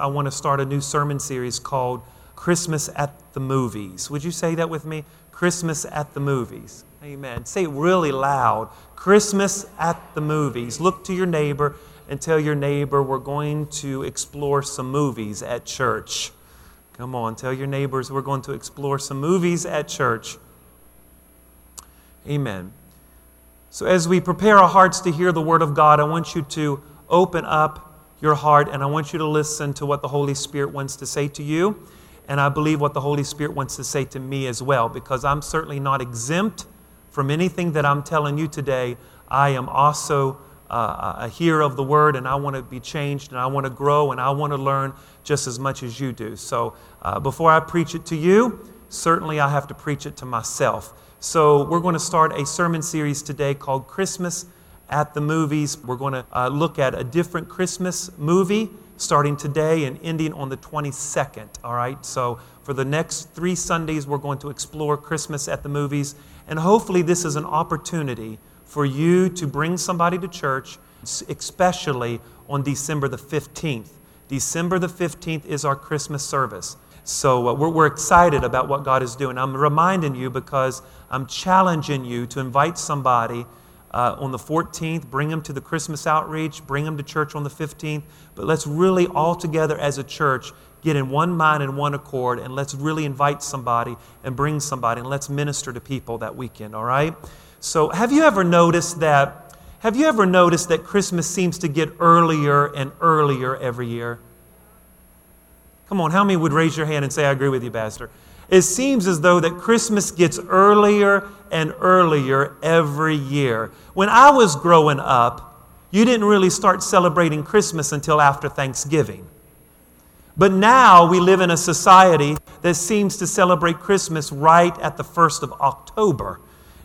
I want to start a new sermon series called Christmas at the Movies. Would you say that with me? Christmas at the Movies. Amen. Say it really loud. Christmas at the Movies. Look to your neighbor and tell your neighbor we're going to explore some movies at church. Come on, tell your neighbors we're going to explore some movies at church. Amen. So, as we prepare our hearts to hear the Word of God, I want you to open up your heart and I want you to listen to what the Holy Spirit wants to say to you. And I believe what the Holy Spirit wants to say to me as well, because I'm certainly not exempt from anything that I'm telling you today. I am also uh, a hearer of the Word and I want to be changed and I want to grow and I want to learn just as much as you do. So, uh, before I preach it to you, certainly I have to preach it to myself. So, we're going to start a sermon series today called Christmas at the Movies. We're going to uh, look at a different Christmas movie starting today and ending on the 22nd. All right, so for the next three Sundays, we're going to explore Christmas at the movies. And hopefully, this is an opportunity for you to bring somebody to church, especially on December the 15th. December the 15th is our Christmas service. So uh, we're, we're excited about what God is doing. I'm reminding you because I'm challenging you to invite somebody uh, on the 14th, bring them to the Christmas outreach, bring them to church on the 15th. But let's really, all together as a church, get in one mind and one accord, and let's really invite somebody and bring somebody, and let's minister to people that weekend, all right? So, have you ever noticed that? Have you ever noticed that Christmas seems to get earlier and earlier every year? Come on, how many would raise your hand and say, I agree with you, Pastor? It seems as though that Christmas gets earlier and earlier every year. When I was growing up, you didn't really start celebrating Christmas until after Thanksgiving. But now we live in a society that seems to celebrate Christmas right at the 1st of October.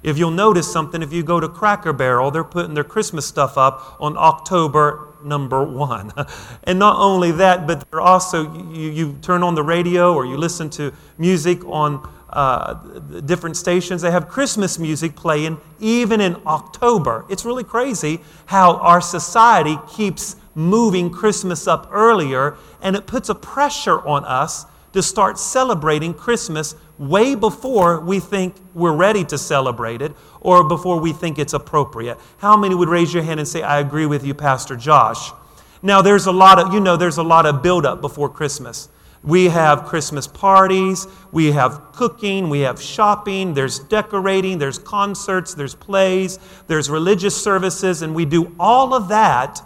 If you'll notice something, if you go to Cracker Barrel, they're putting their Christmas stuff up on October number one. and not only that, but they're also, you, you turn on the radio or you listen to music on uh, different stations, they have Christmas music playing even in October. It's really crazy how our society keeps moving Christmas up earlier, and it puts a pressure on us to start celebrating Christmas way before we think we're ready to celebrate it or before we think it's appropriate. How many would raise your hand and say, I agree with you, Pastor Josh? Now, there's a lot of, you know, there's a lot of buildup before Christmas. We have Christmas parties, we have cooking, we have shopping, there's decorating, there's concerts, there's plays, there's religious services, and we do all of that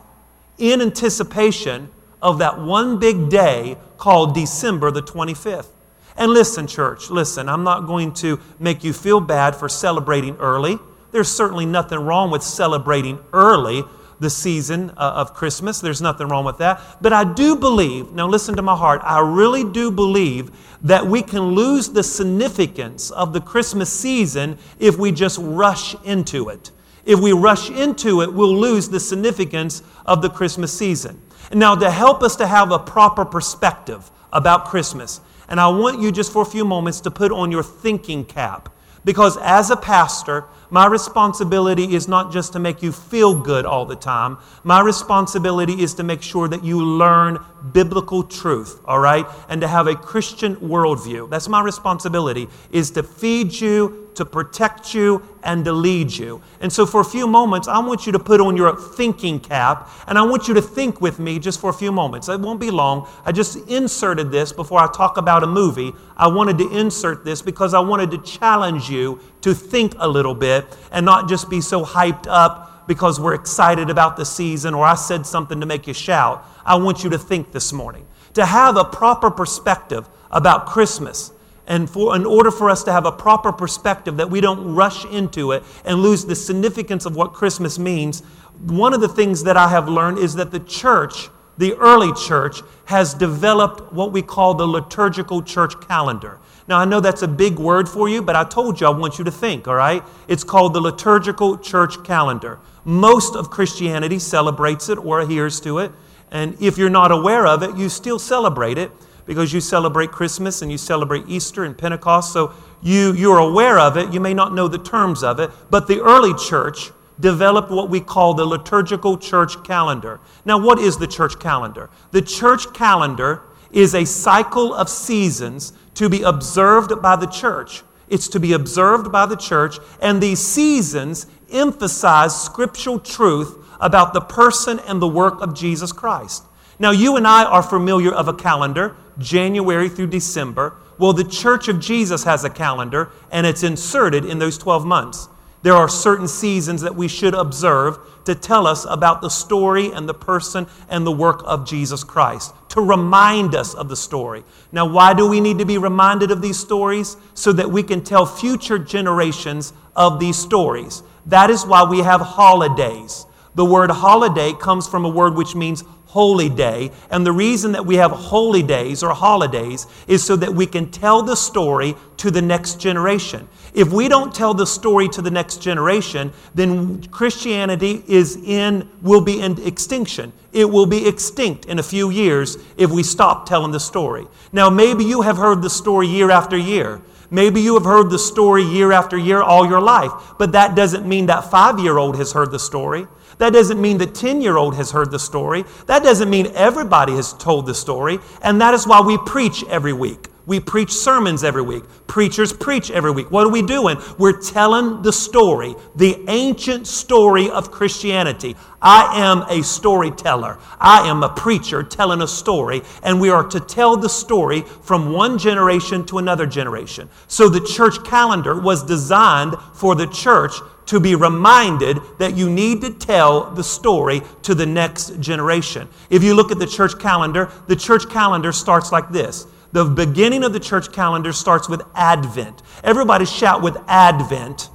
in anticipation of that one big day called December the 25th. And listen, church, listen, I'm not going to make you feel bad for celebrating early. There's certainly nothing wrong with celebrating early the season uh, of Christmas. There's nothing wrong with that. But I do believe, now listen to my heart, I really do believe that we can lose the significance of the Christmas season if we just rush into it. If we rush into it, we'll lose the significance of the Christmas season. Now, to help us to have a proper perspective about Christmas, and I want you just for a few moments to put on your thinking cap. Because as a pastor, my responsibility is not just to make you feel good all the time. My responsibility is to make sure that you learn biblical truth, all right? And to have a Christian worldview. That's my responsibility, is to feed you, to protect you, and to lead you. And so for a few moments, I want you to put on your thinking cap, and I want you to think with me just for a few moments. It won't be long. I just inserted this before I talk about a movie. I wanted to insert this because I wanted to challenge you to think a little bit and not just be so hyped up because we're excited about the season or I said something to make you shout. I want you to think this morning. To have a proper perspective about Christmas, and for, in order for us to have a proper perspective that we don't rush into it and lose the significance of what Christmas means, one of the things that I have learned is that the church, the early church, has developed what we call the liturgical church calendar. Now, I know that's a big word for you, but I told you I want you to think, all right? It's called the liturgical church calendar. Most of Christianity celebrates it or adheres to it. And if you're not aware of it, you still celebrate it because you celebrate Christmas and you celebrate Easter and Pentecost. So you, you're aware of it. You may not know the terms of it, but the early church developed what we call the liturgical church calendar. Now, what is the church calendar? The church calendar is a cycle of seasons to be observed by the church. It's to be observed by the church, and these seasons emphasize scriptural truth about the person and the work of Jesus Christ. Now, you and I are familiar of a calendar, January through December. Well, the Church of Jesus has a calendar, and it's inserted in those 12 months. There are certain seasons that we should observe to tell us about the story and the person and the work of Jesus Christ, to remind us of the story. Now, why do we need to be reminded of these stories? So that we can tell future generations of these stories. That is why we have holidays. The word holiday comes from a word which means holy day. And the reason that we have holy days or holidays is so that we can tell the story to the next generation. If we don't tell the story to the next generation, then Christianity is in will be in extinction. It will be extinct in a few years if we stop telling the story. Now maybe you have heard the story year after year. Maybe you have heard the story year after year all your life, but that doesn't mean that 5-year-old has heard the story. That doesn't mean the 10 year old has heard the story. That doesn't mean everybody has told the story. And that is why we preach every week. We preach sermons every week. Preachers preach every week. What are we doing? We're telling the story, the ancient story of Christianity. I am a storyteller. I am a preacher telling a story, and we are to tell the story from one generation to another generation. So the church calendar was designed for the church to be reminded that you need to tell the story to the next generation. If you look at the church calendar, the church calendar starts like this. The beginning of the church calendar starts with Advent. Everybody shout with Advent.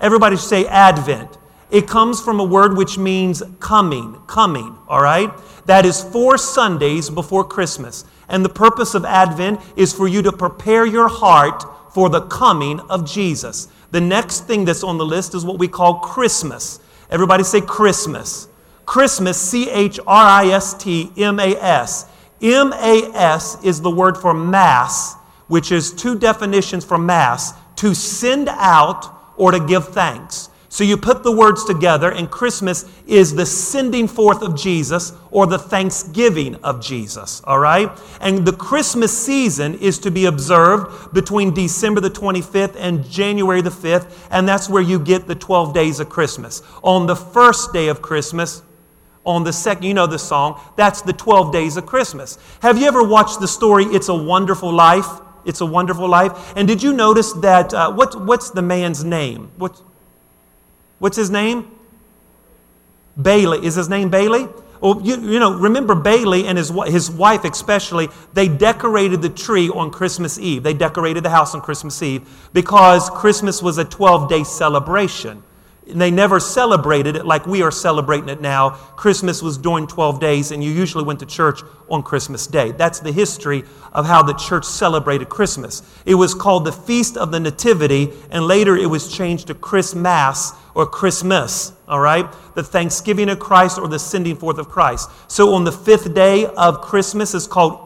Everybody say Advent. It comes from a word which means coming, coming, all right? That is four Sundays before Christmas. And the purpose of Advent is for you to prepare your heart for the coming of Jesus. The next thing that's on the list is what we call Christmas. Everybody say Christmas. Christmas, C H R I S T M A S. M A S is the word for mass, which is two definitions for mass to send out or to give thanks. So you put the words together, and Christmas is the sending forth of Jesus or the thanksgiving of Jesus, all right? And the Christmas season is to be observed between December the 25th and January the 5th, and that's where you get the 12 days of Christmas. On the first day of Christmas, on the second, you know the song, that's the 12 days of Christmas. Have you ever watched the story It's a Wonderful Life? It's a Wonderful Life. And did you notice that, uh, what, what's the man's name? What, What's his name? Bailey. Is his name Bailey? Well, you, you know, remember Bailey and his, his wife, especially, they decorated the tree on Christmas Eve. They decorated the house on Christmas Eve because Christmas was a 12 day celebration. They never celebrated it like we are celebrating it now. Christmas was during 12 days, and you usually went to church on Christmas Day. That's the history of how the church celebrated Christmas. It was called the Feast of the Nativity, and later it was changed to Christmas or Christmas, all right? The thanksgiving of Christ or the sending forth of Christ. So on the fifth day of Christmas is called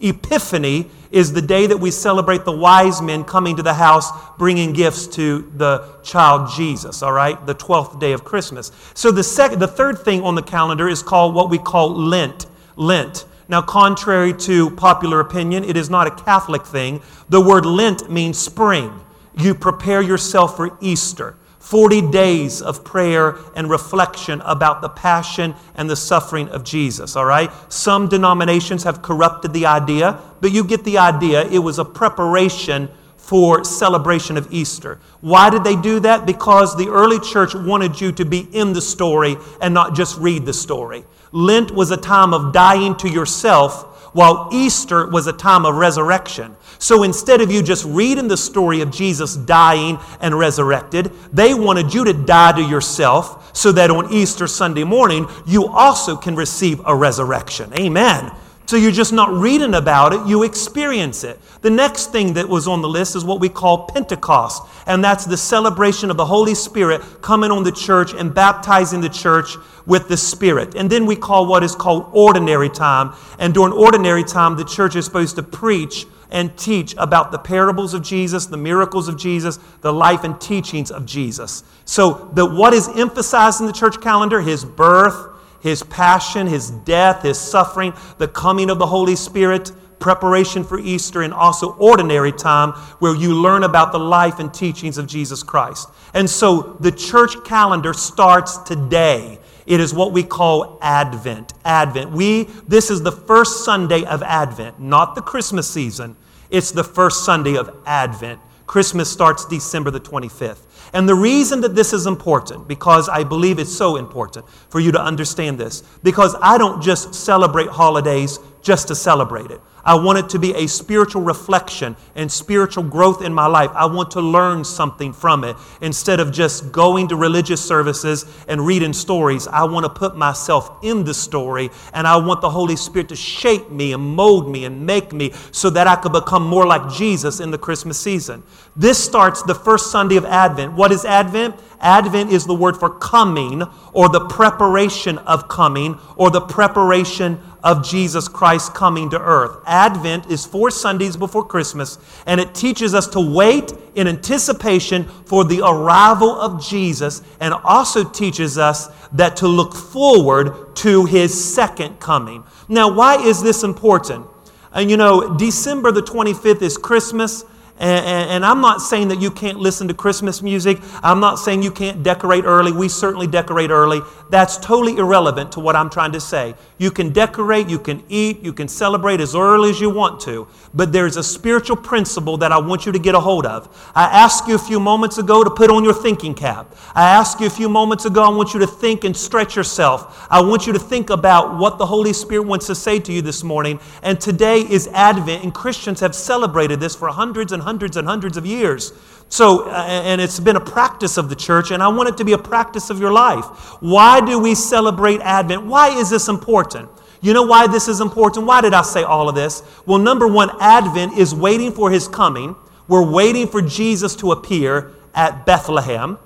Epiphany, is the day that we celebrate the wise men coming to the house bringing gifts to the child Jesus, all right? The 12th day of Christmas. So the second the third thing on the calendar is called what we call Lent. Lent. Now, contrary to popular opinion, it is not a Catholic thing. The word Lent means spring. You prepare yourself for Easter. 40 days of prayer and reflection about the passion and the suffering of Jesus, all right? Some denominations have corrupted the idea, but you get the idea. It was a preparation for celebration of Easter. Why did they do that? Because the early church wanted you to be in the story and not just read the story. Lent was a time of dying to yourself while Easter was a time of resurrection. So instead of you just reading the story of Jesus dying and resurrected, they wanted you to die to yourself so that on Easter Sunday morning, you also can receive a resurrection. Amen. So you're just not reading about it, you experience it. The next thing that was on the list is what we call Pentecost, and that's the celebration of the Holy Spirit coming on the church and baptizing the church with the Spirit. And then we call what is called ordinary time, and during ordinary time, the church is supposed to preach and teach about the parables of Jesus, the miracles of Jesus, the life and teachings of Jesus. So, the, what is emphasized in the church calendar? His birth, his passion, his death, his suffering, the coming of the Holy Spirit, preparation for Easter, and also ordinary time where you learn about the life and teachings of Jesus Christ. And so the church calendar starts today. It is what we call Advent. Advent. We this is the first Sunday of Advent, not the Christmas season. It's the first Sunday of Advent. Christmas starts December the 25th. And the reason that this is important, because I believe it's so important for you to understand this, because I don't just celebrate holidays just to celebrate it. I want it to be a spiritual reflection and spiritual growth in my life. I want to learn something from it. Instead of just going to religious services and reading stories, I want to put myself in the story and I want the Holy Spirit to shape me and mold me and make me so that I could become more like Jesus in the Christmas season. This starts the first Sunday of Advent. What is Advent? Advent is the word for coming or the preparation of coming or the preparation of Jesus Christ coming to earth. Advent is four Sundays before Christmas, and it teaches us to wait in anticipation for the arrival of Jesus, and also teaches us that to look forward to his second coming. Now, why is this important? And you know, December the 25th is Christmas. And, and, and, I'm not saying that you can't listen to Christmas music. I'm not saying you can't decorate early. We certainly decorate early. That's totally irrelevant to what I'm trying to say. You can decorate, you can eat, you can celebrate as early as you want to, but there's a spiritual principle that I want you to get a hold of. I asked you a few moments ago to put on your thinking cap. I asked you a few moments ago, I want you to think and stretch yourself. I want you to think about what the Holy Spirit wants to say to you this morning. And today is Advent, and Christians have celebrated this for hundreds and hundreds and hundreds of years. So, and it's been a practice of the church, and I want it to be a practice of your life. Why do we celebrate Advent? Why is this important? You know why this is important? Why did I say all of this? Well, number one, Advent is waiting for his coming. We're waiting for Jesus to appear at Bethlehem,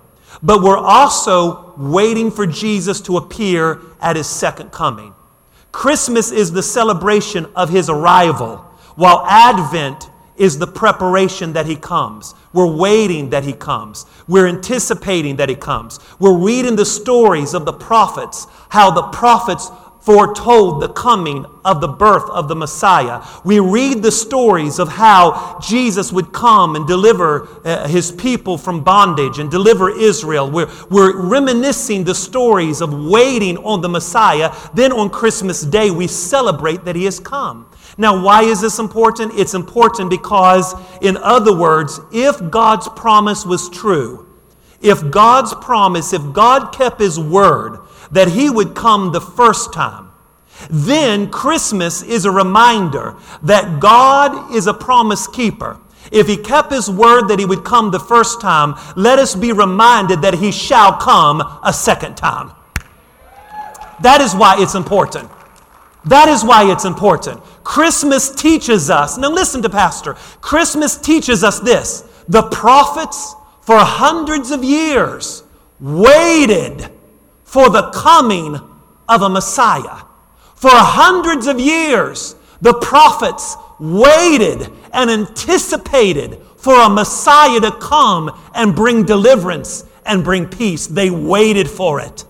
but we're also waiting for Jesus to appear at his second coming. Christmas is the celebration of his arrival, while Advent is the preparation that he comes. We're waiting that he comes. We're anticipating that he comes. We're reading the stories of the prophets, how the prophets foretold the coming of the birth of the Messiah. We read the stories of how Jesus would come and deliver uh, his people from bondage and deliver Israel. We're, we're reminiscing the stories of waiting on the Messiah. Then on Christmas Day, we celebrate that he has come. Now, why is this important? It's important because, in other words, if God's promise was true, if God's promise, if God kept his word that he would come the first time, then Christmas is a reminder that God is a promise keeper. If he kept his word that he would come the first time, let us be reminded that he shall come a second time. That is why it's important. That is why it's important. Christmas teaches us, now listen to Pastor, Christmas teaches us this the prophets for hundreds of years waited for the coming of a Messiah. For hundreds of years, the prophets waited and anticipated for a Messiah to come and bring deliverance and bring peace. They waited for it.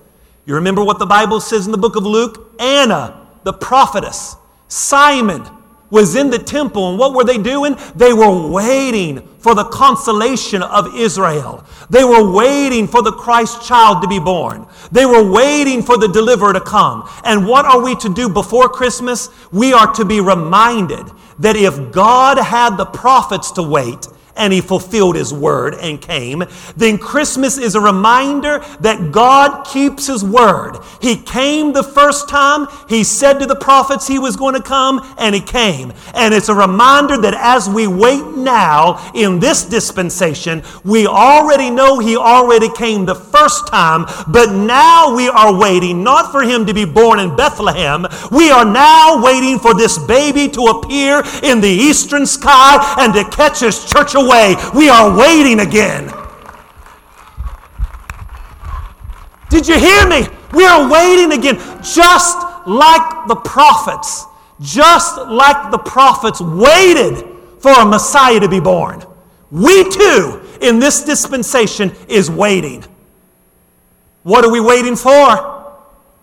You remember what the Bible says in the book of Luke? Anna the prophetess, Simon, was in the temple, and what were they doing? They were waiting for the consolation of Israel. They were waiting for the Christ child to be born. They were waiting for the deliverer to come. And what are we to do before Christmas? We are to be reminded that if God had the prophets to wait, and he fulfilled his word and came, then Christmas is a reminder that God keeps his word. He came the first time, he said to the prophets he was going to come, and he came. And it's a reminder that as we wait now in this dispensation, we already know he already came the first time, but now we are waiting not for him to be born in Bethlehem. We are now waiting for this baby to appear in the eastern sky and to catch his church away We are waiting again. Did you hear me? We are waiting again, just like the prophets. Just like the prophets waited for a Messiah to be born. We too, in this dispensation, is waiting. What are we waiting for?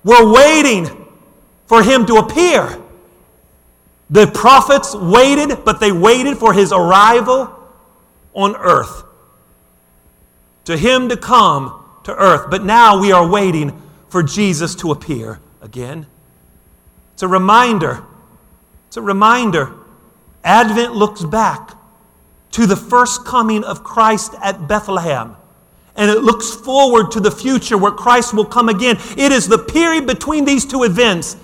We're waiting for him to appear. The prophets waited, but they waited for his arrival on earth. To him to come to earth. But now we are waiting for Jesus to appear again. It's a reminder. It's a reminder. Advent looks back to the first coming of Christ at Bethlehem. And it looks forward to the future where Christ will come again. It is the period between these two events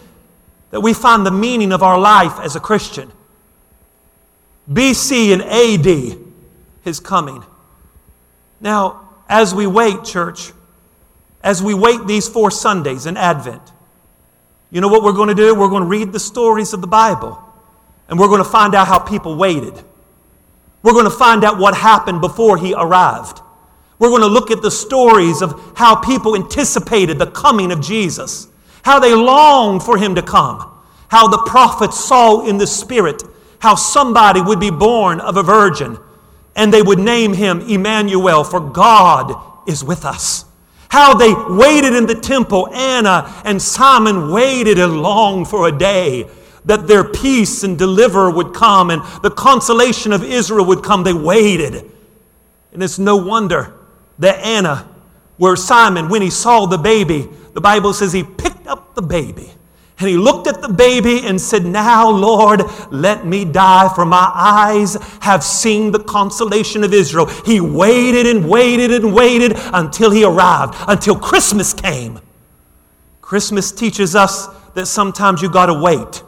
that we find the meaning of our life as a Christian. BC and AD, his coming. Now, as we wait, church, as we wait these four Sundays in Advent, you know what we're going to do? We're going to read the stories of the Bible and we're going to find out how people waited. We're going to find out what happened before he arrived. We're going to look at the stories of how people anticipated the coming of Jesus how they longed for him to come, how the prophets saw in the Spirit how somebody would be born of a virgin, and they would name him Emmanuel, for God is with us. How they waited in the temple, Anna and Simon waited and longed for a day that their peace and deliverer would come and the consolation of Israel would come. They waited. And it's no wonder that Anna, where Simon, when he saw the baby, the Bible says he picked up the baby. And he looked at the baby and said, Now, Lord, let me die, for my eyes have seen the consolation of Israel. He waited and waited and waited until he arrived, until Christmas came. Christmas teaches us that sometimes you got to wait.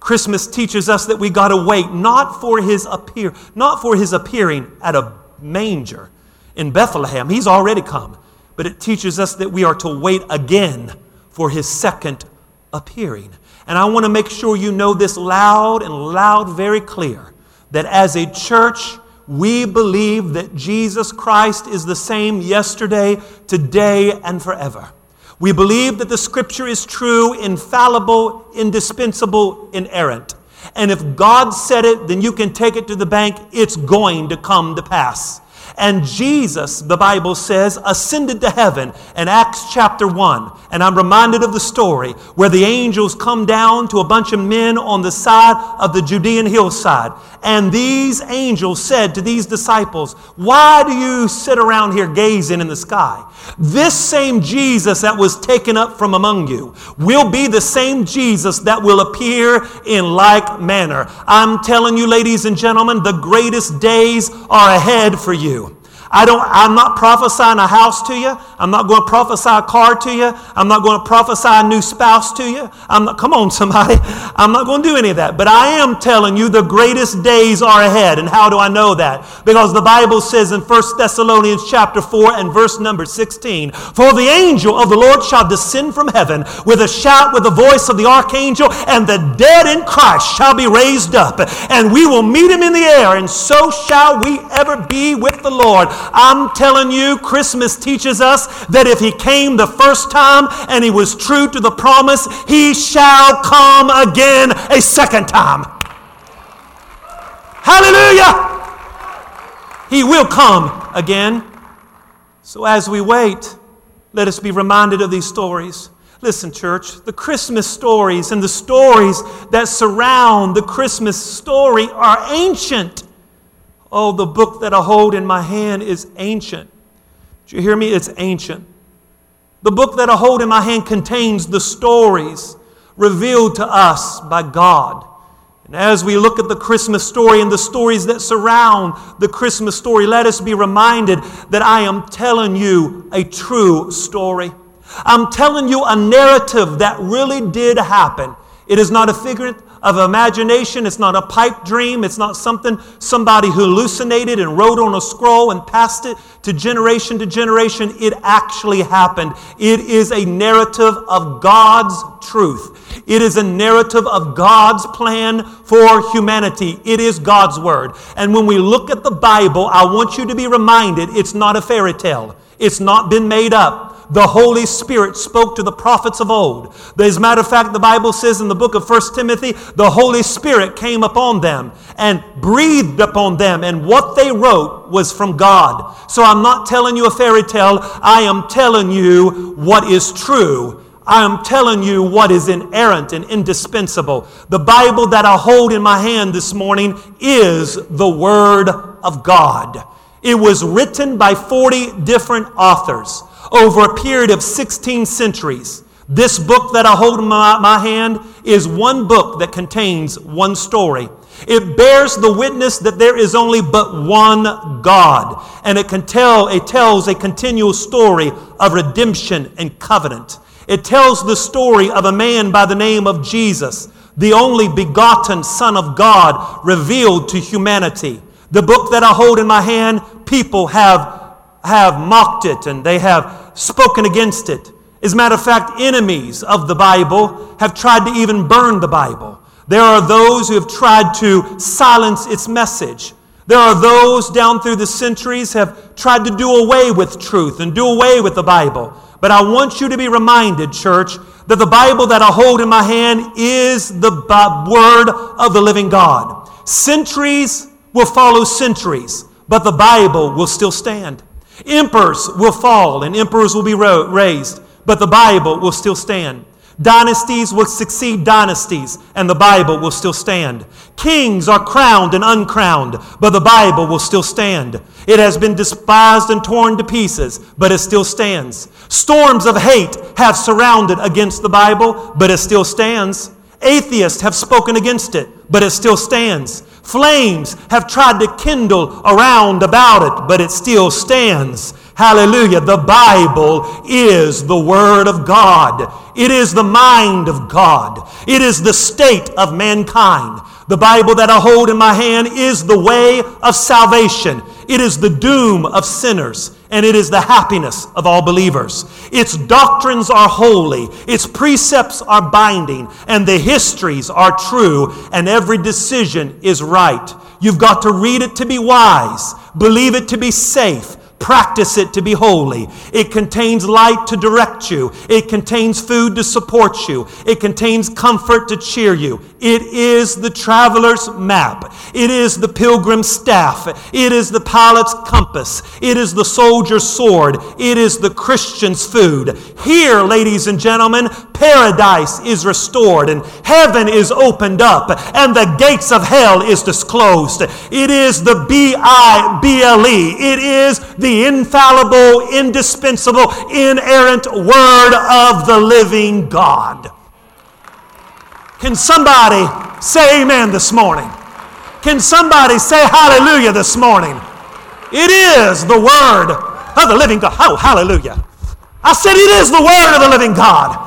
Christmas teaches us that we got to wait not for his appear not for his appearing at a manger in Bethlehem. He's already come but it teaches us that we are to wait again for his second appearing. And I want to make sure you know this loud and loud, very clear that as a church, we believe that Jesus Christ is the same yesterday, today, and forever. We believe that the scripture is true, infallible, indispensable, inerrant. And if God said it, then you can take it to the bank. It's going to come to pass. And Jesus, the Bible says, ascended to heaven in Acts chapter 1. And I'm reminded of the story where the angels come down to a bunch of men on the side of the Judean hillside. And these angels said to these disciples, Why do you sit around here gazing in the sky? This same Jesus that was taken up from among you will be the same Jesus that will appear in like manner. I'm telling you, ladies and gentlemen, the greatest days are ahead for you. I don't, I'm not prophesying a house to you. I'm not going to prophesy a car to you. I'm not going to prophesy a new spouse to you. I'm not, come on, somebody. I'm not going to do any of that. But I am telling you the greatest days are ahead. And how do I know that? Because the Bible says in 1 Thessalonians chapter 4 and verse number 16, For the angel of the Lord shall descend from heaven with a shout, with the voice of the archangel, and the dead in Christ shall be raised up. And we will meet him in the air, and so shall we ever be with the Lord. I'm telling you, Christmas teaches us that if He came the first time and He was true to the promise, He shall come again a second time. Hallelujah! He will come again. So as we wait, let us be reminded of these stories. Listen, church, the Christmas stories and the stories that surround the Christmas story are ancient. Oh, the book that I hold in my hand is ancient. Do you hear me? It's ancient. The book that I hold in my hand contains the stories revealed to us by God. And as we look at the Christmas story and the stories that surround the Christmas story, let us be reminded that I am telling you a true story. I'm telling you a narrative that really did happen. It is not a figment of imagination. It's not a pipe dream. It's not something somebody hallucinated and wrote on a scroll and passed it to generation to generation. It actually happened. It is a narrative of God's truth. It is a narrative of God's plan for humanity. It is God's word. And when we look at the Bible, I want you to be reminded it's not a fairy tale. It's not been made up the Holy Spirit spoke to the prophets of old. As a matter of fact, the Bible says in the book of 1 Timothy, the Holy Spirit came upon them and breathed upon them, and what they wrote was from God. So I'm not telling you a fairy tale, I am telling you what is true. I am telling you what is inerrant and indispensable. The Bible that I hold in my hand this morning is the Word of God. It was written by 40 different authors over a period of 16 centuries. This book that I hold in my, my, hand is one book that contains one story. It bears the witness that there is only but one God, and it can tell, it tells a continual story of redemption and covenant. It tells the story of a man by the name of Jesus, the only begotten Son of God revealed to humanity. The book that I hold in my hand, people have, have mocked it and they have spoken against it. As a matter of fact, enemies of the Bible have tried to even burn the Bible. There are those who have tried to silence its message. There are those down through the centuries have tried to do away with truth and do away with the Bible. But I want you to be reminded, church, that the Bible that I hold in my hand is the Word of the living God. Centuries will follow centuries, but the Bible will still stand. Emperors will fall and emperors will be raised, but the Bible will still stand. Dynasties will succeed dynasties, and the Bible will still stand. Kings are crowned and uncrowned, but the Bible will still stand. It has been despised and torn to pieces, but it still stands. Storms of hate have surrounded against the Bible, but it still stands. Atheists have spoken against it, but it still stands. Flames have tried to kindle around about it, but it still stands. Hallelujah. The Bible is the Word of God. It is the mind of God. It is the state of mankind. The Bible that I hold in my hand is the way of salvation. It is the doom of sinners and it is the happiness of all believers. Its doctrines are holy, its precepts are binding, and the histories are true, and every decision is right. You've got to read it to be wise, believe it to be safe, Practice it to be holy. It contains light to direct you. It contains food to support you. It contains comfort to cheer you. It is the traveler's map. It is the pilgrim's staff. It is the pilot's compass. It is the soldier's sword. It is the Christian's food. Here, ladies and gentlemen, paradise is restored and heaven is opened up and the gates of hell is disclosed. It is the B I B L E. It is the infallible, indispensable, inerrant Word of the living God. Can somebody say amen this morning? Can somebody say hallelujah this morning? It is the Word of the living God. Oh, hallelujah. I said it is the Word of the living God.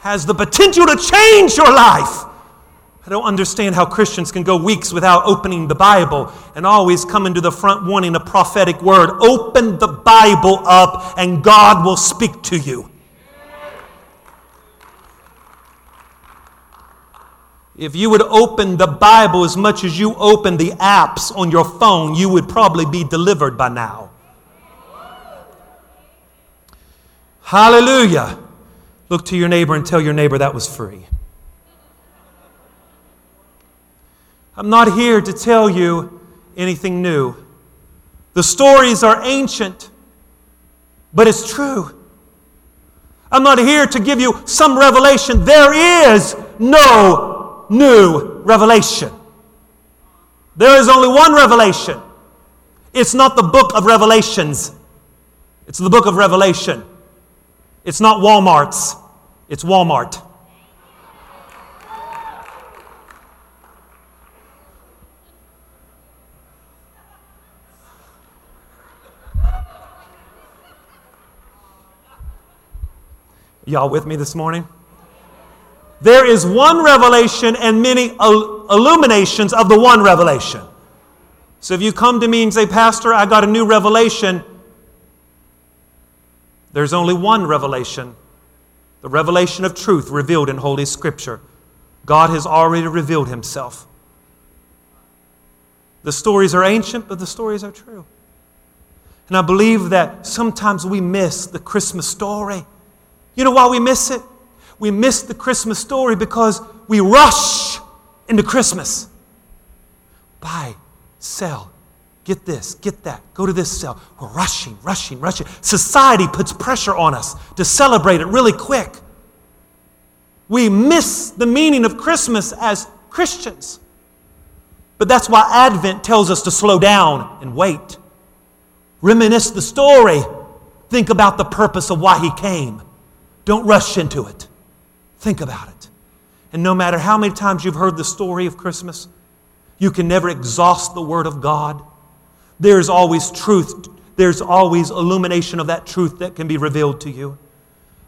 Has the potential to change your life. I don't understand how Christians can go weeks without opening the Bible and always coming to the front wanting a prophetic word. Open the Bible up and God will speak to you. If you would open the Bible as much as you open the apps on your phone, you would probably be delivered by now. Hallelujah. Look to your neighbor and tell your neighbor that was free. I'm not here to tell you anything new. The stories are ancient, but it's true. I'm not here to give you some revelation. There is no new revelation. There is only one revelation. It's not the book of Revelations, it's the book of Revelation. It's not Walmart's, it's Walmart. Y'all with me this morning? There is one revelation and many illuminations of the one revelation. So if you come to me and say, Pastor, I got a new revelation, there's only one revelation the revelation of truth revealed in Holy Scripture. God has already revealed Himself. The stories are ancient, but the stories are true. And I believe that sometimes we miss the Christmas story. You know why we miss it? We miss the Christmas story because we rush into Christmas. Buy, sell, get this, get that, go to this sale. We're rushing, rushing, rushing. Society puts pressure on us to celebrate it really quick. We miss the meaning of Christmas as Christians. But that's why Advent tells us to slow down and wait. Reminisce the story. Think about the purpose of why he came. Don't rush into it. Think about it. And no matter how many times you've heard the story of Christmas, you can never exhaust the Word of God. There's always truth, there's always illumination of that truth that can be revealed to you.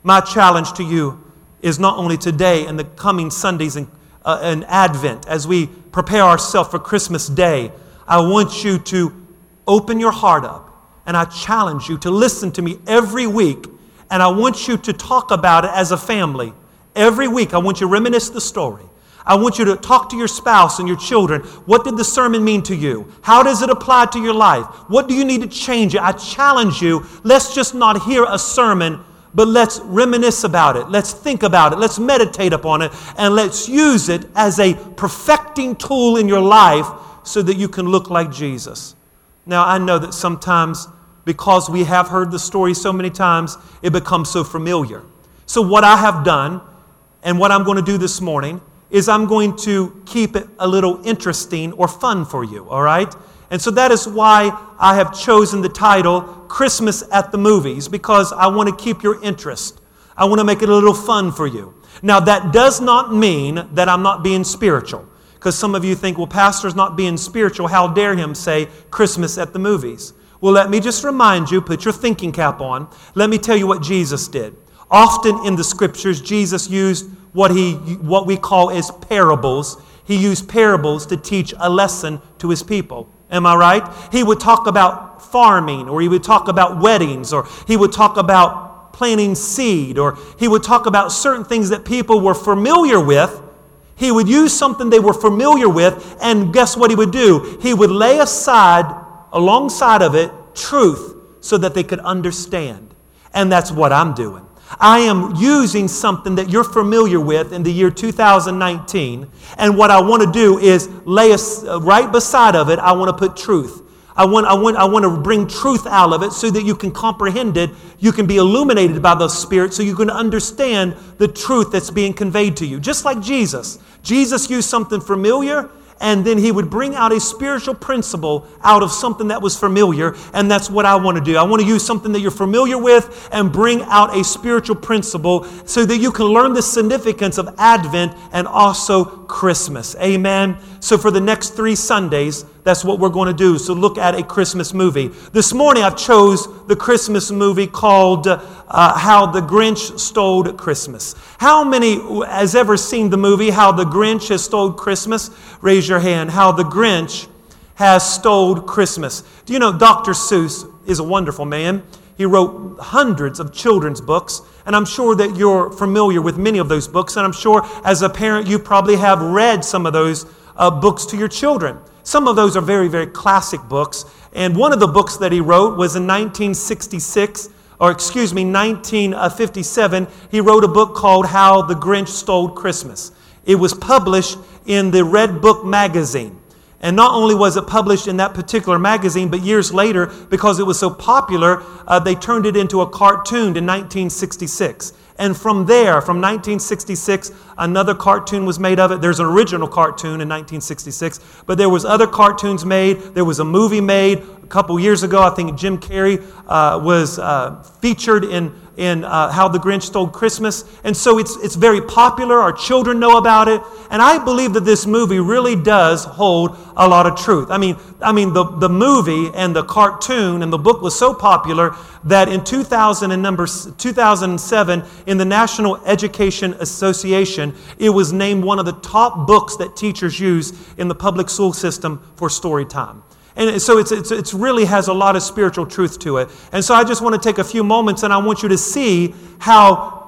My challenge to you is not only today and the coming Sundays and, uh, and Advent, as we prepare ourselves for Christmas Day, I want you to open your heart up and I challenge you to listen to me every week. And I want you to talk about it as a family. Every week, I want you to reminisce the story. I want you to talk to your spouse and your children. What did the sermon mean to you? How does it apply to your life? What do you need to change? I challenge you. Let's just not hear a sermon, but let's reminisce about it. Let's think about it. Let's meditate upon it. And let's use it as a perfecting tool in your life so that you can look like Jesus. Now, I know that sometimes, because we have heard the story so many times, it becomes so familiar. So, what I have done and what I'm going to do this morning is I'm going to keep it a little interesting or fun for you, all right? And so that is why I have chosen the title Christmas at the Movies, because I want to keep your interest. I want to make it a little fun for you. Now, that does not mean that I'm not being spiritual. Because some of you think, well, Pastor's not being spiritual. How dare him say Christmas at the movies? Well, let me just remind you, put your thinking cap on. Let me tell you what Jesus did. Often in the scriptures, Jesus used what, he, what we call as parables. He used parables to teach a lesson to his people. Am I right? He would talk about farming, or he would talk about weddings, or he would talk about planting seed, or he would talk about certain things that people were familiar with he would use something they were familiar with, and guess what he would do? He would lay aside, alongside of it, truth so that they could understand. And that's what I'm doing. I am using something that you're familiar with in the year 2019, and what I want to do is lay a, uh, right beside of it, I want to put truth. I want, I, want, I want to bring truth out of it so that you can comprehend it. You can be illuminated by the Spirit so you can understand the truth that's being conveyed to you. Just like Jesus. Jesus used something familiar and then he would bring out a spiritual principle out of something that was familiar. And that's what I want to do. I want to use something that you're familiar with and bring out a spiritual principle so that you can learn the significance of Advent and also Christmas. Amen. So for the next three Sundays, that's what we're going to do. So look at a Christmas movie. This morning I've chose the Christmas movie called uh, How the Grinch Stole Christmas. How many has ever seen the movie How the Grinch Has Stole Christmas? Raise your hand. How the Grinch has stole Christmas. Do you know Dr. Seuss is a wonderful man? He wrote hundreds of children's books, and I'm sure that you're familiar with many of those books, and I'm sure as a parent you probably have read some of those uh, books to your children. Some of those are very, very classic books. And one of the books that he wrote was in 1966, or excuse me, 1957. He wrote a book called How the Grinch Stole Christmas. It was published in the Redbook magazine. And not only was it published in that particular magazine, but years later, because it was so popular, uh, they turned it into a cartoon in 1966. And from there, from 1966, another cartoon was made of it. There's an original cartoon in 1966, but there was other cartoons made. There was a movie made a couple years ago. I think Jim Carrey uh, was uh, featured in in uh, How the Grinch Stole Christmas. And so it's, it's very popular. Our children know about it. And I believe that this movie really does hold a lot of truth. I mean, I mean the, the movie and the cartoon and the book was so popular that in 2000 and number, 2007, in the National Education Association, it was named one of the top books that teachers use in the public school system for story time. And so it's, it's, it's really has a lot of spiritual truth to it. And so I just want to take a few moments and I want you to see how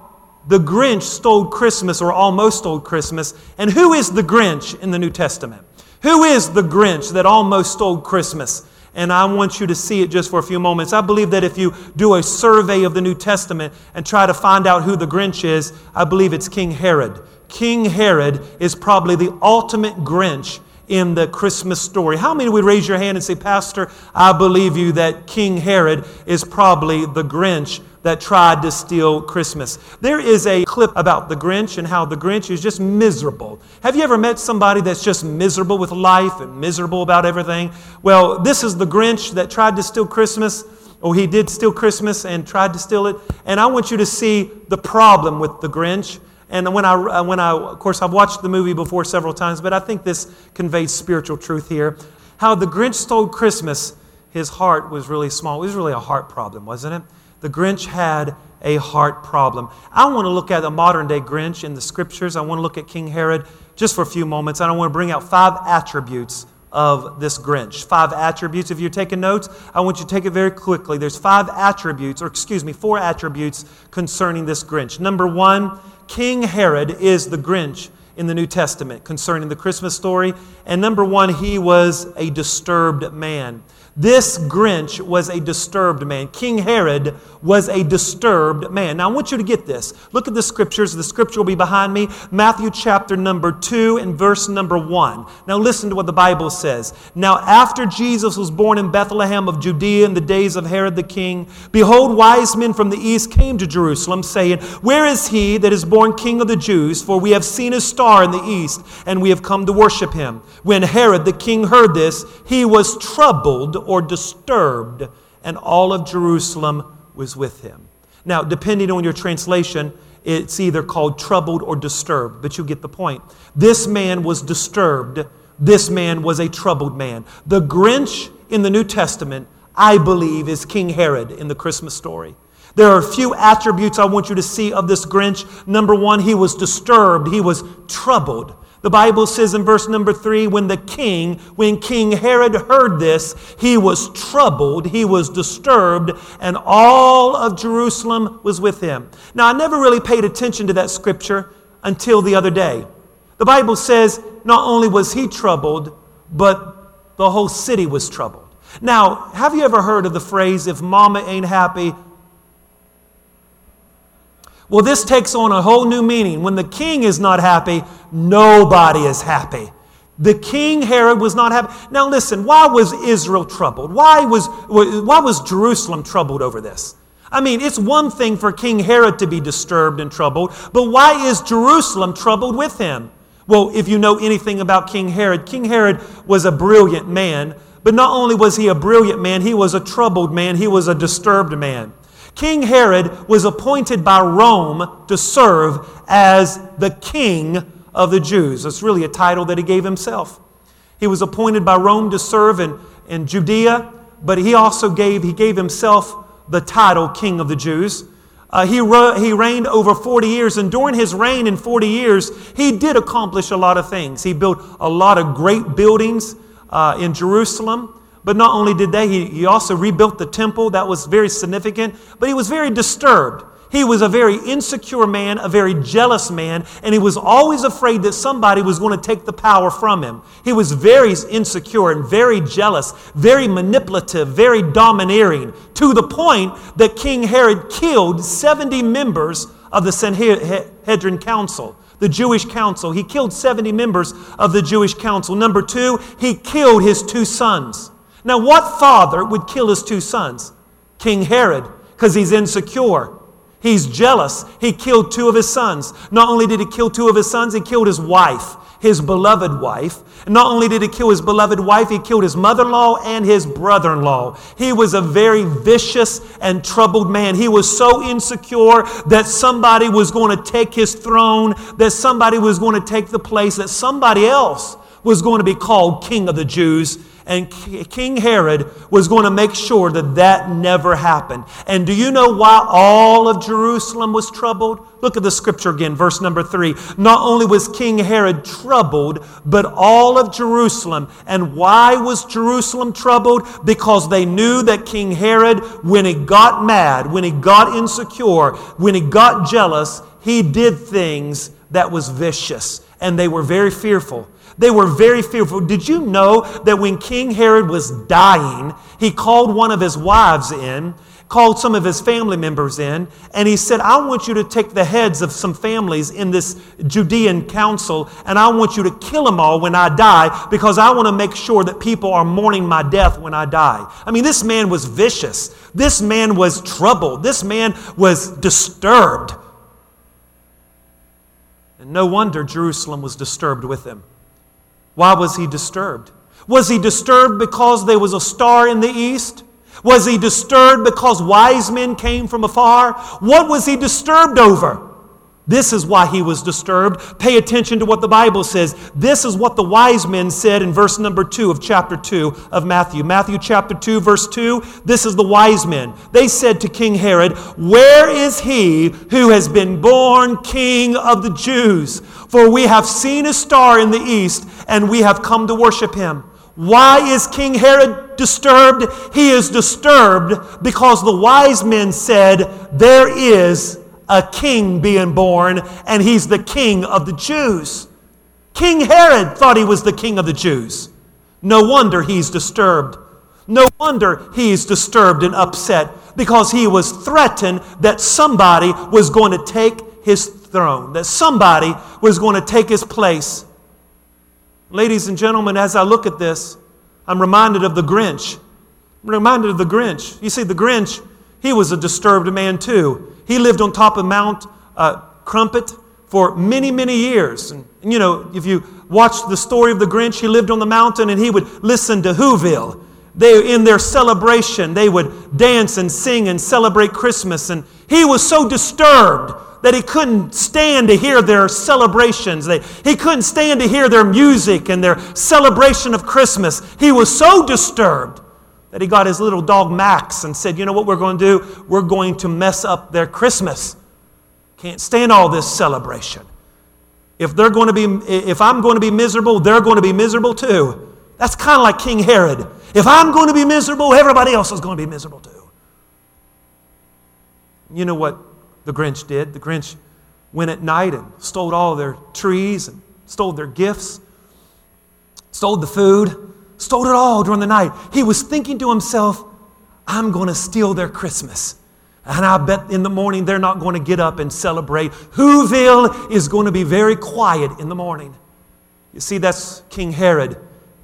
the Grinch stole Christmas or almost stole Christmas. And who is the Grinch in the New Testament? Who is the Grinch that almost stole Christmas? and I want you to see it just for a few moments. I believe that if you do a survey of the New Testament and try to find out who the Grinch is, I believe it's King Herod. King Herod is probably the ultimate Grinch in the Christmas story. How many would raise your hand and say, Pastor, I believe you that King Herod is probably the Grinch that tried to steal Christmas. There is a clip about the Grinch and how the Grinch is just miserable. Have you ever met somebody that's just miserable with life and miserable about everything? Well, this is the Grinch that tried to steal Christmas. Oh, he did steal Christmas and tried to steal it. And I want you to see the problem with the Grinch. And when I, uh, when I, of course, I've watched the movie before several times, but I think this conveys spiritual truth here. How the Grinch stole Christmas, his heart was really small. It was really a heart problem, wasn't it? The Grinch had a heart problem. I want to look at a modern day Grinch in the scriptures. I want to look at King Herod just for a few moments. And I want to bring out five attributes of this Grinch. Five attributes. If you're taking notes, I want you to take it very quickly. There's five attributes, or excuse me, four attributes concerning this Grinch. Number one, King Herod is the Grinch in the New Testament concerning the Christmas story. And number one, he was a disturbed man. This Grinch was a disturbed man. King Herod was a disturbed man. Now, I want you to get this. Look at the scriptures. The scripture will be behind me. Matthew chapter number 2 and verse number 1. Now, listen to what the Bible says. Now, after Jesus was born in Bethlehem of Judea in the days of Herod the king, behold, wise men from the east came to Jerusalem, saying, Where is he that is born king of the Jews? For we have seen his star in the east, and we have come to worship him. When Herod the king heard this, he was troubled or disturbed, and all of Jerusalem was with him. Now, depending on your translation, it's either called troubled or disturbed, but you get the point. This man was disturbed. This man was a troubled man. The Grinch in the New Testament, I believe, is King Herod in the Christmas story. There are a few attributes I want you to see of this Grinch. Number one, he was disturbed, he was troubled. The Bible says in verse number three, when the king, when King Herod heard this, he was troubled, he was disturbed, and all of Jerusalem was with him. Now, I never really paid attention to that scripture until the other day. The Bible says not only was he troubled, but the whole city was troubled. Now, have you ever heard of the phrase, if mama ain't happy, well, this takes on a whole new meaning. When the king is not happy, nobody is happy. The king Herod was not happy. Now, listen, why was Israel troubled? Why was, why was Jerusalem troubled over this? I mean, it's one thing for King Herod to be disturbed and troubled, but why is Jerusalem troubled with him? Well, if you know anything about King Herod, King Herod was a brilliant man, but not only was he a brilliant man, he was a troubled man, he was a disturbed man. King Herod was appointed by Rome to serve as the king of the Jews. That's really a title that he gave himself. He was appointed by Rome to serve in, in Judea, but he also gave, he gave himself the title King of the Jews. Uh, he, he reigned over 40 years, and during his reign in 40 years, he did accomplish a lot of things. He built a lot of great buildings uh, in Jerusalem. But not only did they, he, he also rebuilt the temple. That was very significant. But he was very disturbed. He was a very insecure man, a very jealous man, and he was always afraid that somebody was going to take the power from him. He was very insecure and very jealous, very manipulative, very domineering, to the point that King Herod killed 70 members of the Sanhedrin Council the Jewish council. He killed 70 members of the Jewish council. Number two, he killed his two sons. Now, what father would kill his two sons? King Herod, because he's insecure. He's jealous. He killed two of his sons. Not only did he kill two of his sons, he killed his wife, his beloved wife. Not only did he kill his beloved wife, he killed his mother in law and his brother in law. He was a very vicious and troubled man. He was so insecure that somebody was going to take his throne, that somebody was going to take the place, that somebody else was going to be called king of the Jews and King Herod was going to make sure that that never happened. And do you know why all of Jerusalem was troubled? Look at the scripture again, verse number three. Not only was King Herod troubled, but all of Jerusalem. And why was Jerusalem troubled? Because they knew that King Herod, when he got mad, when he got insecure, when he got jealous, he did things that was vicious. And they were very fearful. They were very fearful. Did you know that when King Herod was dying, he called one of his wives in called some of his family members in, and he said, I want you to take the heads of some families in this Judean council, and I want you to kill them all when I die, because I want to make sure that people are mourning my death when I die. I mean, this man was vicious. This man was troubled. This man was disturbed. And no wonder Jerusalem was disturbed with him. Why was he disturbed? Was he disturbed because there was a star in the east? Was he disturbed because wise men came from afar? What was he disturbed over? This is why he was disturbed. Pay attention to what the Bible says. This is what the wise men said in verse number 2 of chapter 2 of Matthew. Matthew chapter 2, verse 2. This is the wise men. They said to King Herod, Where is he who has been born king of the Jews? For we have seen a star in the east, and we have come to worship him. Why is King Herod disturbed? He is disturbed because the wise men said, There is a king being born, and he's the king of the Jews. King Herod thought he was the king of the Jews. No wonder he's disturbed. No wonder he's disturbed and upset because he was threatened that somebody was going to take his throne, that somebody was going to take his place. Ladies and gentlemen, as I look at this, I'm reminded of the Grinch. I'm reminded of the Grinch. You see, the Grinch, he was a disturbed man too. He lived on top of Mount uh, Crumpit for many, many years. And, you know, if you watch the story of the Grinch, he lived on the mountain and he would listen to Whoville. They, in their celebration, they would dance and sing and celebrate Christmas. And he was so disturbed that he couldn't stand to hear their celebrations. They, he couldn't stand to hear their music and their celebration of Christmas. He was so disturbed that he got his little dog Max and said, You know what we're going to do? We're going to mess up their Christmas. Can't stand all this celebration. If they're going to be, if I'm going to be miserable, they're going to be miserable too. That's kind of like King Herod. If I'm going to be miserable, everybody else is going to be miserable too. You know what the Grinch did. The Grinch went at night and stole all their trees and stole their gifts, stole the food, stole it all during the night. He was thinking to himself, I'm going to steal their Christmas. And I bet in the morning they're not going to get up and celebrate. Whoville is going to be very quiet in the morning. You see, that's King Herod.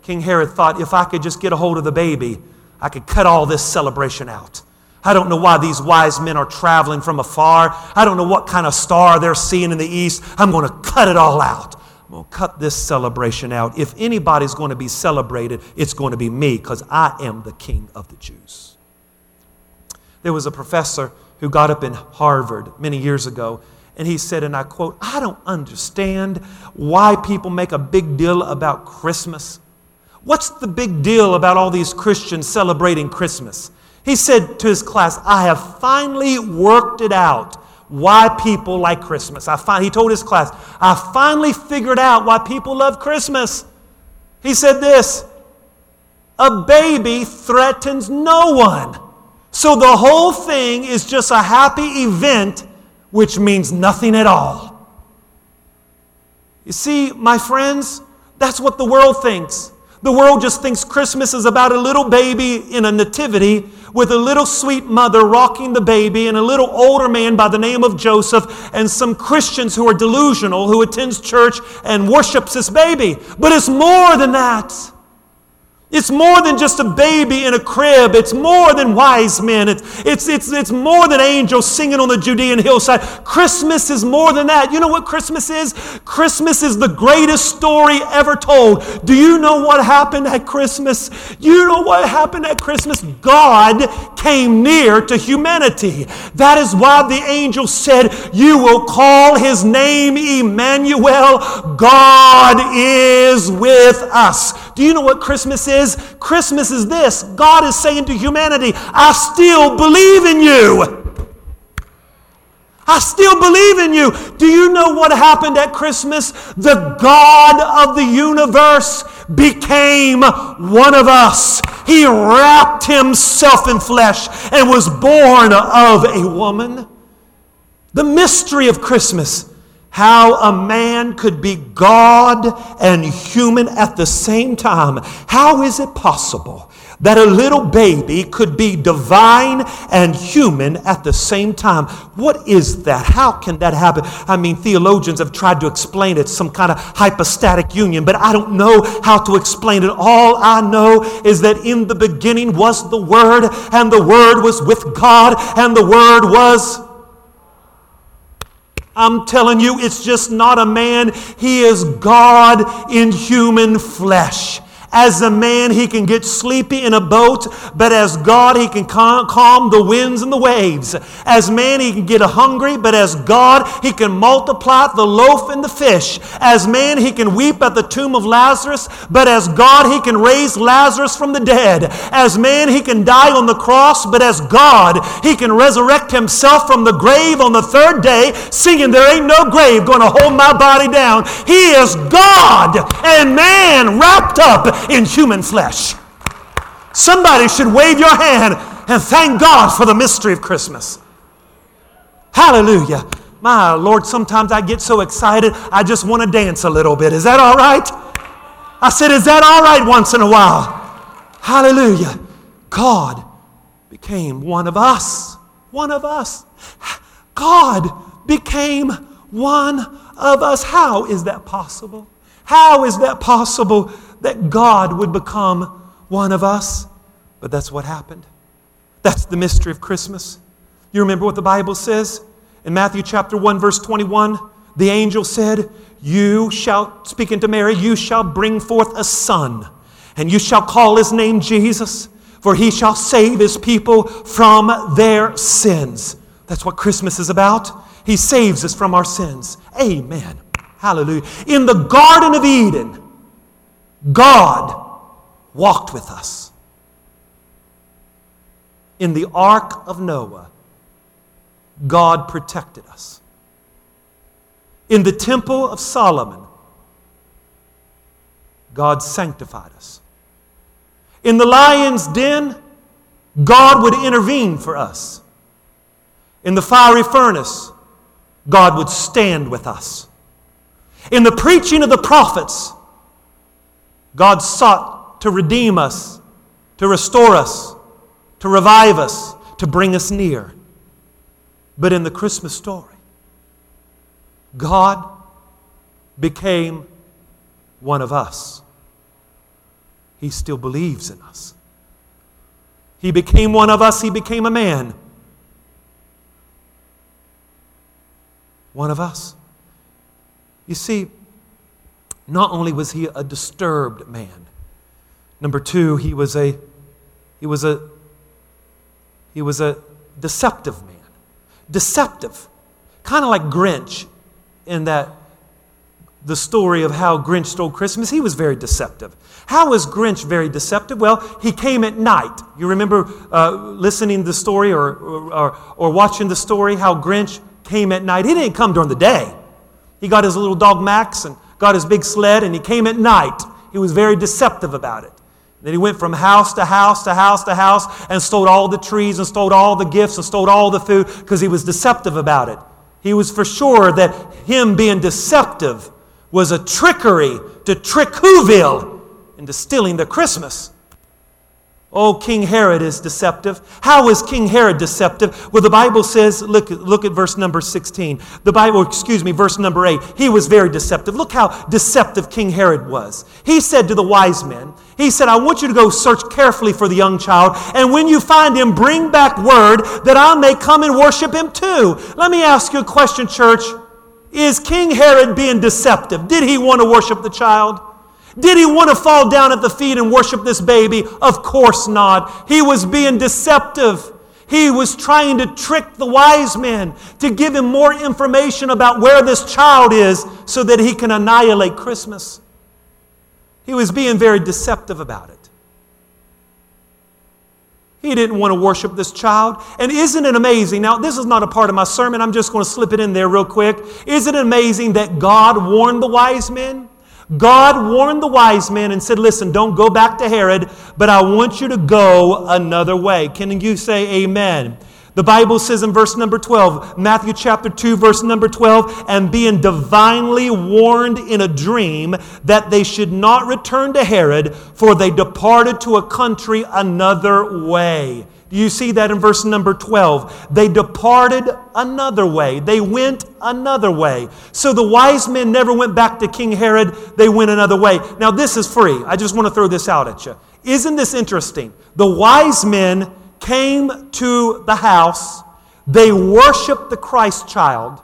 King Herod thought if I could just get a hold of the baby, I could cut all this celebration out. I don't know why these wise men are traveling from afar. I don't know what kind of star they're seeing in the east. I'm going to cut it all out. I'm going to cut this celebration out. If anybody's going to be celebrated, it's going to be me because I am the king of the Jews. There was a professor who got up in Harvard many years ago, and he said, and I quote, I don't understand why people make a big deal about Christmas. What's the big deal about all these Christians celebrating Christmas? He said to his class, I have finally worked it out why people like Christmas. I find, he told his class, I finally figured out why people love Christmas. He said this a baby threatens no one. So the whole thing is just a happy event, which means nothing at all. You see, my friends, that's what the world thinks. The world just thinks Christmas is about a little baby in a nativity with a little sweet mother rocking the baby and a little older man by the name of Joseph and some Christians who are delusional who attends church and worships this baby. But it's more than that. It's more than just a baby in a crib. It's more than wise men. It's, it's, it's, it's more than angels singing on the Judean hillside. Christmas is more than that. You know what Christmas is? Christmas is the greatest story ever told. Do you know what happened at Christmas? You know what happened at Christmas? God came near to humanity. That is why the angel said, You will call his name Emmanuel. God is with us. Do you know what Christmas is? is Christmas is this God is saying to humanity, I still believe in you. I still believe in you. Do you know what happened at Christmas? The God of the universe became one of us. He wrapped himself in flesh and was born of a woman. The mystery of Christmas how a man could be God and human at the same time. How is it possible that a little baby could be divine and human at the same time? What is that? How can that happen? I mean, theologians have tried to explain it, some kind of hypostatic union, but I don't know how to explain it. All I know is that in the beginning was the Word, and the Word was with God, and the Word was I'm telling you, it's just not a man. He is God in human flesh. As a man, he can get sleepy in a boat, but as God, he can calm the winds and the waves. As man, he can get hungry, but as God, he can multiply the loaf and the fish. As man, he can weep at the tomb of Lazarus, but as God, he can raise Lazarus from the dead. As man, he can die on the cross, but as God, he can resurrect himself from the grave on the third day, singing, There ain't no grave going to hold my body down. He is God and man wrapped up in human flesh. Somebody should wave your hand and thank God for the mystery of Christmas. Hallelujah. My Lord, sometimes I get so excited, I just want to dance a little bit. Is that all right? I said, Is that all right once in a while? Hallelujah. God became one of us. One of us. God became one of us. How is that possible? How is that possible? That God would become one of us. But that's what happened. That's the mystery of Christmas. You remember what the Bible says? In Matthew chapter 1, verse 21, the angel said, You shall, speaking to Mary, you shall bring forth a son, and you shall call his name Jesus, for he shall save his people from their sins. That's what Christmas is about. He saves us from our sins. Amen. Hallelujah. In the Garden of Eden, God walked with us. In the ark of Noah, God protected us. In the temple of Solomon, God sanctified us. In the lion's den, God would intervene for us. In the fiery furnace, God would stand with us. In the preaching of the prophets, God sought to redeem us, to restore us, to revive us, to bring us near. But in the Christmas story, God became one of us. He still believes in us. He became one of us, he became a man. One of us. You see, not only was he a disturbed man, number two, he was a he was a he was a deceptive man. Deceptive. Kind of like Grinch in that the story of how Grinch stole Christmas, he was very deceptive. How was Grinch very deceptive? Well, he came at night. You remember uh, listening to the story or, or, or watching the story how Grinch came at night? He didn't come during the day. He got his little dog Max and got his big sled, and he came at night. He was very deceptive about it. Then he went from house to house to house to house and stole all the trees and stole all the gifts and stole all the food because he was deceptive about it. He was for sure that him being deceptive was a trickery to trick Whoville into stealing the Christmas. Oh, King Herod is deceptive. How is King Herod deceptive? Well, the Bible says, look, look at verse number 16. The Bible, excuse me, verse number 8. He was very deceptive. Look how deceptive King Herod was. He said to the wise men, He said, I want you to go search carefully for the young child, and when you find him, bring back word that I may come and worship him too. Let me ask you a question, church. Is King Herod being deceptive? Did he want to worship the child? Did he want to fall down at the feet and worship this baby? Of course not. He was being deceptive. He was trying to trick the wise men to give him more information about where this child is so that he can annihilate Christmas. He was being very deceptive about it. He didn't want to worship this child. And isn't it amazing? Now, this is not a part of my sermon. I'm just going to slip it in there real quick. Isn't it amazing that God warned the wise men? God warned the wise men and said, Listen, don't go back to Herod, but I want you to go another way. Can you say amen? The Bible says in verse number 12, Matthew chapter 2, verse number 12, and being divinely warned in a dream that they should not return to Herod, for they departed to a country another way. Do you see that in verse number 12? They departed another way. They went another way. So the wise men never went back to King Herod, they went another way. Now, this is free. I just want to throw this out at you. Isn't this interesting? The wise men came to the house, they worshiped the Christ child,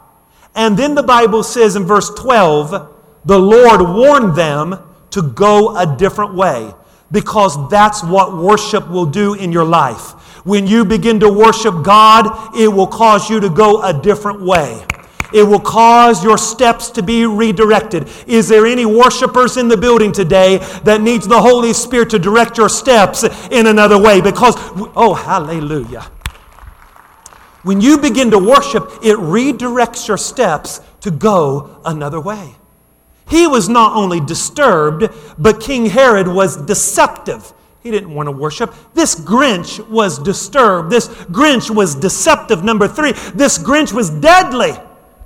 and then the Bible says in verse 12, the Lord warned them to go a different way because that's what worship will do in your life. When you begin to worship God, it will cause you to go a different way. It will cause your steps to be redirected. Is there any worshipers in the building today that needs the Holy Spirit to direct your steps in another way? Because, oh, hallelujah. When you begin to worship, it redirects your steps to go another way. He was not only disturbed, but King Herod was deceptive. He didn't want to worship. This Grinch was disturbed. This Grinch was deceptive. Number three, this Grinch was deadly.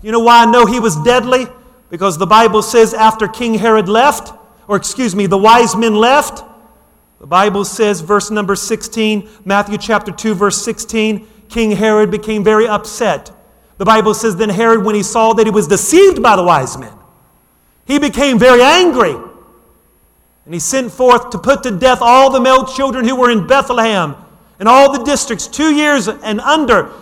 You know why I know he was deadly? Because the Bible says after King Herod left, or excuse me, the wise men left, the Bible says, verse number 16, Matthew chapter 2, verse 16, King Herod became very upset. The Bible says, then Herod, when he saw that he was deceived by the wise men, he became very angry. And he sent forth to put to death all the male children who were in Bethlehem and all the districts, two years and under,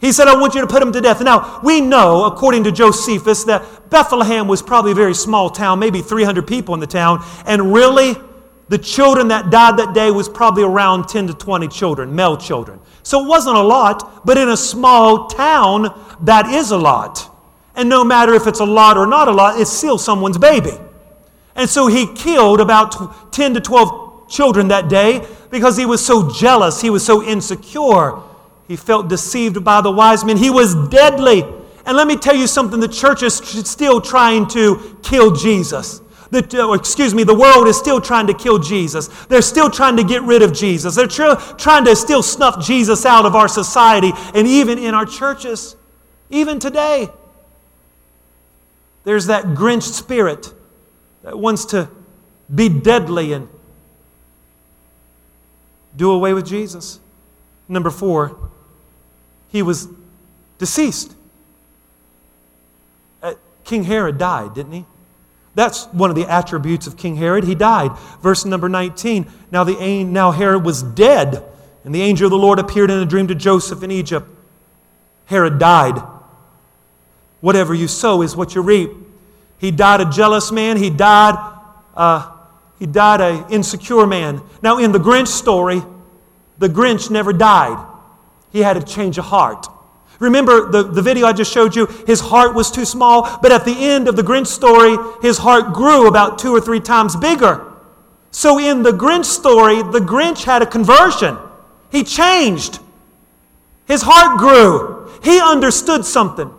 he said, I want you to put him to death. Now, we know, according to Josephus, that Bethlehem was probably a very small town, maybe 300 people in the town. And really, the children that died that day was probably around 10 to 20 children, male children. So it wasn't a lot, but in a small town, that is a lot. And no matter if it's a lot or not a lot, it's still someone's baby. And so he killed about 10 to 12 children that day because he was so jealous, he was so insecure. He felt deceived by the wise men. He was deadly. And let me tell you something the church is still trying to kill Jesus. The, uh, excuse me, the world is still trying to kill Jesus. They're still trying to get rid of Jesus. They're tr- trying to still snuff Jesus out of our society and even in our churches, even today. There's that Grinch spirit that wants to be deadly and do away with Jesus. Number four, he was deceased. Uh, King Herod died, didn't he? That's one of the attributes of King Herod. He died. Verse number 19. Now, the, now Herod was dead, and the angel of the Lord appeared in a dream to Joseph in Egypt. Herod died. Whatever you sow is what you reap. He died a jealous man. He died, uh, he died an insecure man. Now, in the Grinch story, the Grinch never died. He had a change of heart. Remember the, the video I just showed you? His heart was too small, but at the end of the Grinch story, his heart grew about two or three times bigger. So in the Grinch story, the Grinch had a conversion. He changed. His heart grew. He understood something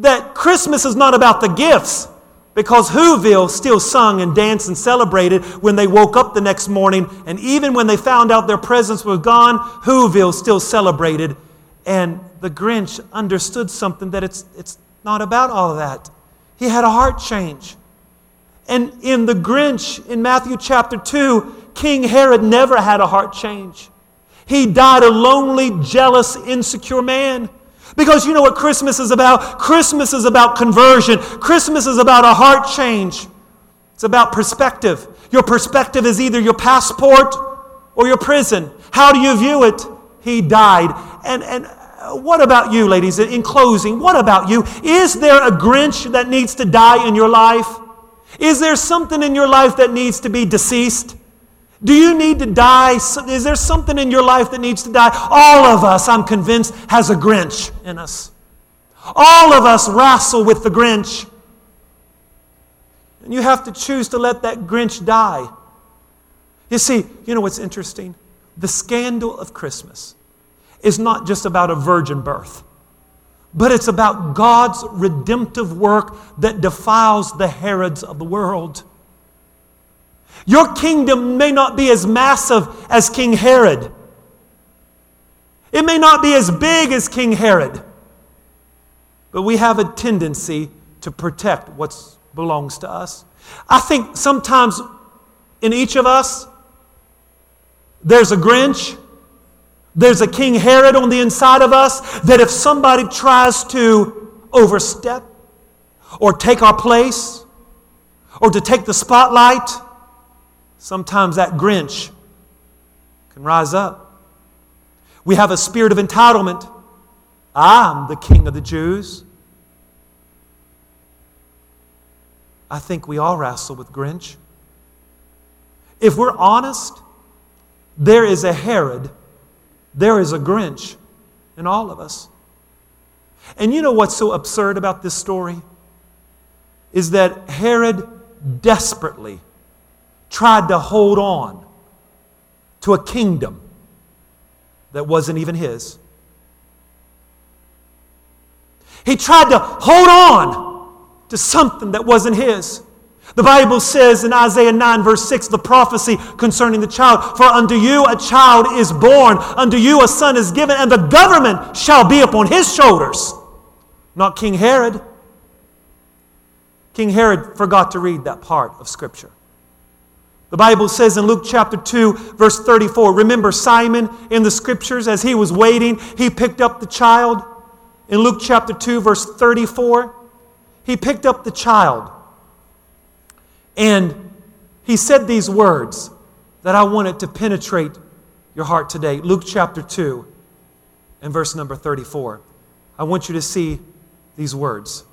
that Christmas is not about the gifts because Whoville still sung and danced and celebrated when they woke up the next morning. And even when they found out their presents were gone, Whoville still celebrated. And the Grinch understood something that it's, it's not about all of that. He had a heart change. And in the Grinch, in Matthew chapter 2, King Herod never had a heart change. He died a lonely, jealous, insecure man. Because you know what Christmas is about? Christmas is about conversion. Christmas is about a heart change. It's about perspective. Your perspective is either your passport or your prison. How do you view it? He died. And, and what about you, ladies? In closing, what about you? Is there a Grinch that needs to die in your life? Is there something in your life that needs to be deceased? Do you need to die? Is there something in your life that needs to die? All of us, I'm convinced, has a Grinch in us. All of us wrestle with the Grinch. And you have to choose to let that Grinch die. You see, you know what's interesting? The scandal of Christmas is not just about a virgin birth, but it's about God's redemptive work that defiles the Herods of the world. Your kingdom may not be as massive as King Herod. It may not be as big as King Herod, but we have a tendency to protect what belongs to us. I think sometimes in each of us, there's a Grinch, there's a King Herod on the inside of us that if somebody tries to overstep or take our place or to take the spotlight, sometimes that Grinch can rise up. We have a spirit of entitlement. I'm the king of the Jews. I think we all wrestle with Grinch. If we're honest, there is a Herod, there is a Grinch in all of us. And you know what's so absurd about this story? Is that Herod desperately tried to hold on to a kingdom that wasn't even his. He tried to hold on to something that wasn't his. The Bible says in Isaiah 9, verse 6, the prophecy concerning the child For unto you a child is born, unto you a son is given, and the government shall be upon his shoulders. Not King Herod. King Herod forgot to read that part of Scripture. The Bible says in Luke chapter 2, verse 34, remember Simon in the Scriptures as he was waiting, he picked up the child. In Luke chapter 2, verse 34, he picked up the child. And he said these words that I wanted to penetrate your heart today. Luke chapter 2 and verse number 34. I want you to see these words.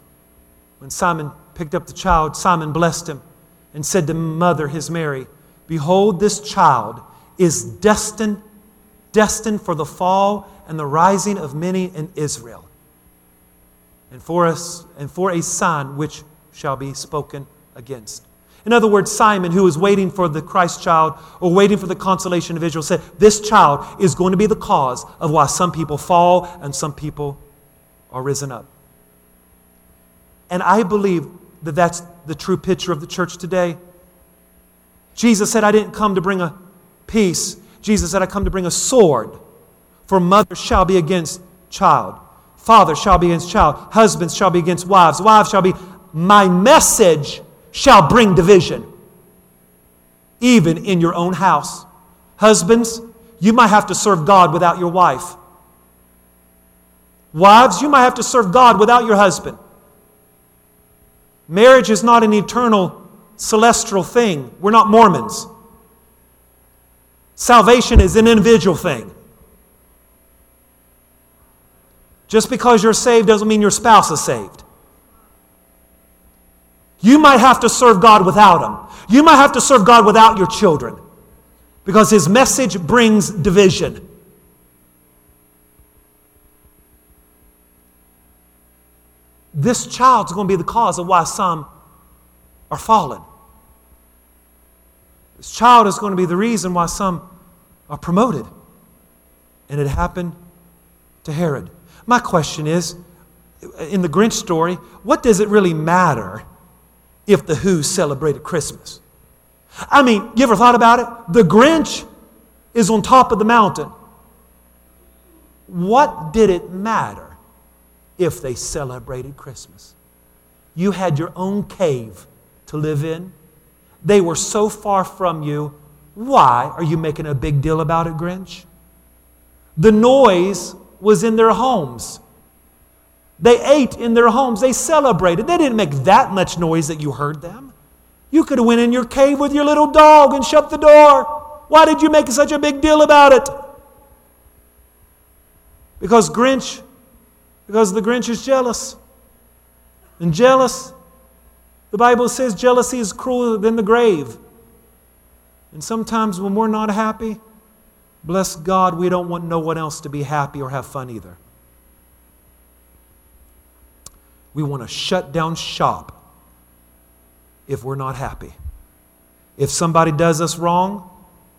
When Simon picked up the child, Simon blessed him and said to mother, his Mary, Behold, this child is destined, destined for the fall and the rising of many in Israel, and for us and for a sign which shall be spoken against. In other words, Simon, who was waiting for the Christ child or waiting for the consolation of Israel, said, This child is going to be the cause of why some people fall and some people are risen up. And I believe that that's the true picture of the church today. Jesus said, I didn't come to bring a peace. Jesus said, I come to bring a sword. For mother shall be against child, father shall be against child, husbands shall be against wives, wives shall be. My message shall bring division, even in your own house. Husbands, you might have to serve God without your wife. Wives, you might have to serve God without your husband. Marriage is not an eternal celestial thing. We're not Mormons. Salvation is an individual thing. Just because you're saved doesn't mean your spouse is saved. You might have to serve God without Him. You might have to serve God without your children because His message brings division. This child's going to be the cause of why some are fallen. This child is going to be the reason why some are promoted. And it happened to Herod. My question is in the Grinch story, what does it really matter if the Who celebrated Christmas. I mean, you ever thought about it? The Grinch is on top of the mountain. What did it matter if they celebrated Christmas? You had your own cave to live in. They were so far from you. Why are you making a big deal about it, Grinch? The noise was in their homes. They ate in their homes. They celebrated. They didn't make that much noise that you heard them. You could have went in your cave with your little dog and shut the door. Why did you make such a big deal about it? Because Grinch, because the Grinch is jealous. And jealous, the Bible says jealousy is crueler than the grave. And sometimes when we're not happy, bless God, we don't want no one else to be happy or have fun either. We want to shut down shop if we're not happy. If somebody does us wrong,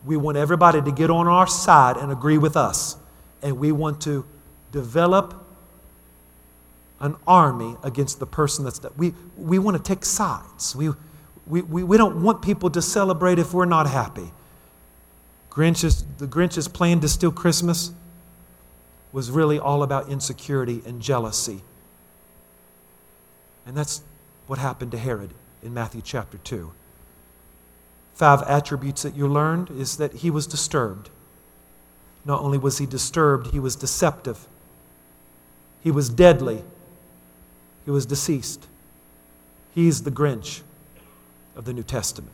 we want everybody to get on our side and agree with us. And we want to develop an army against the person that's we we want to take sides. We, we, we, we don't want people to celebrate if we're not happy. Grinch is, the Grinch plan to steal Christmas. was really all about insecurity and jealousy. And that's what happened to Herod in Matthew chapter 2. Five attributes that you learned is that he was disturbed. Not only was he disturbed, he was deceptive. He was deadly. He was deceased. He's the Grinch of the New Testament.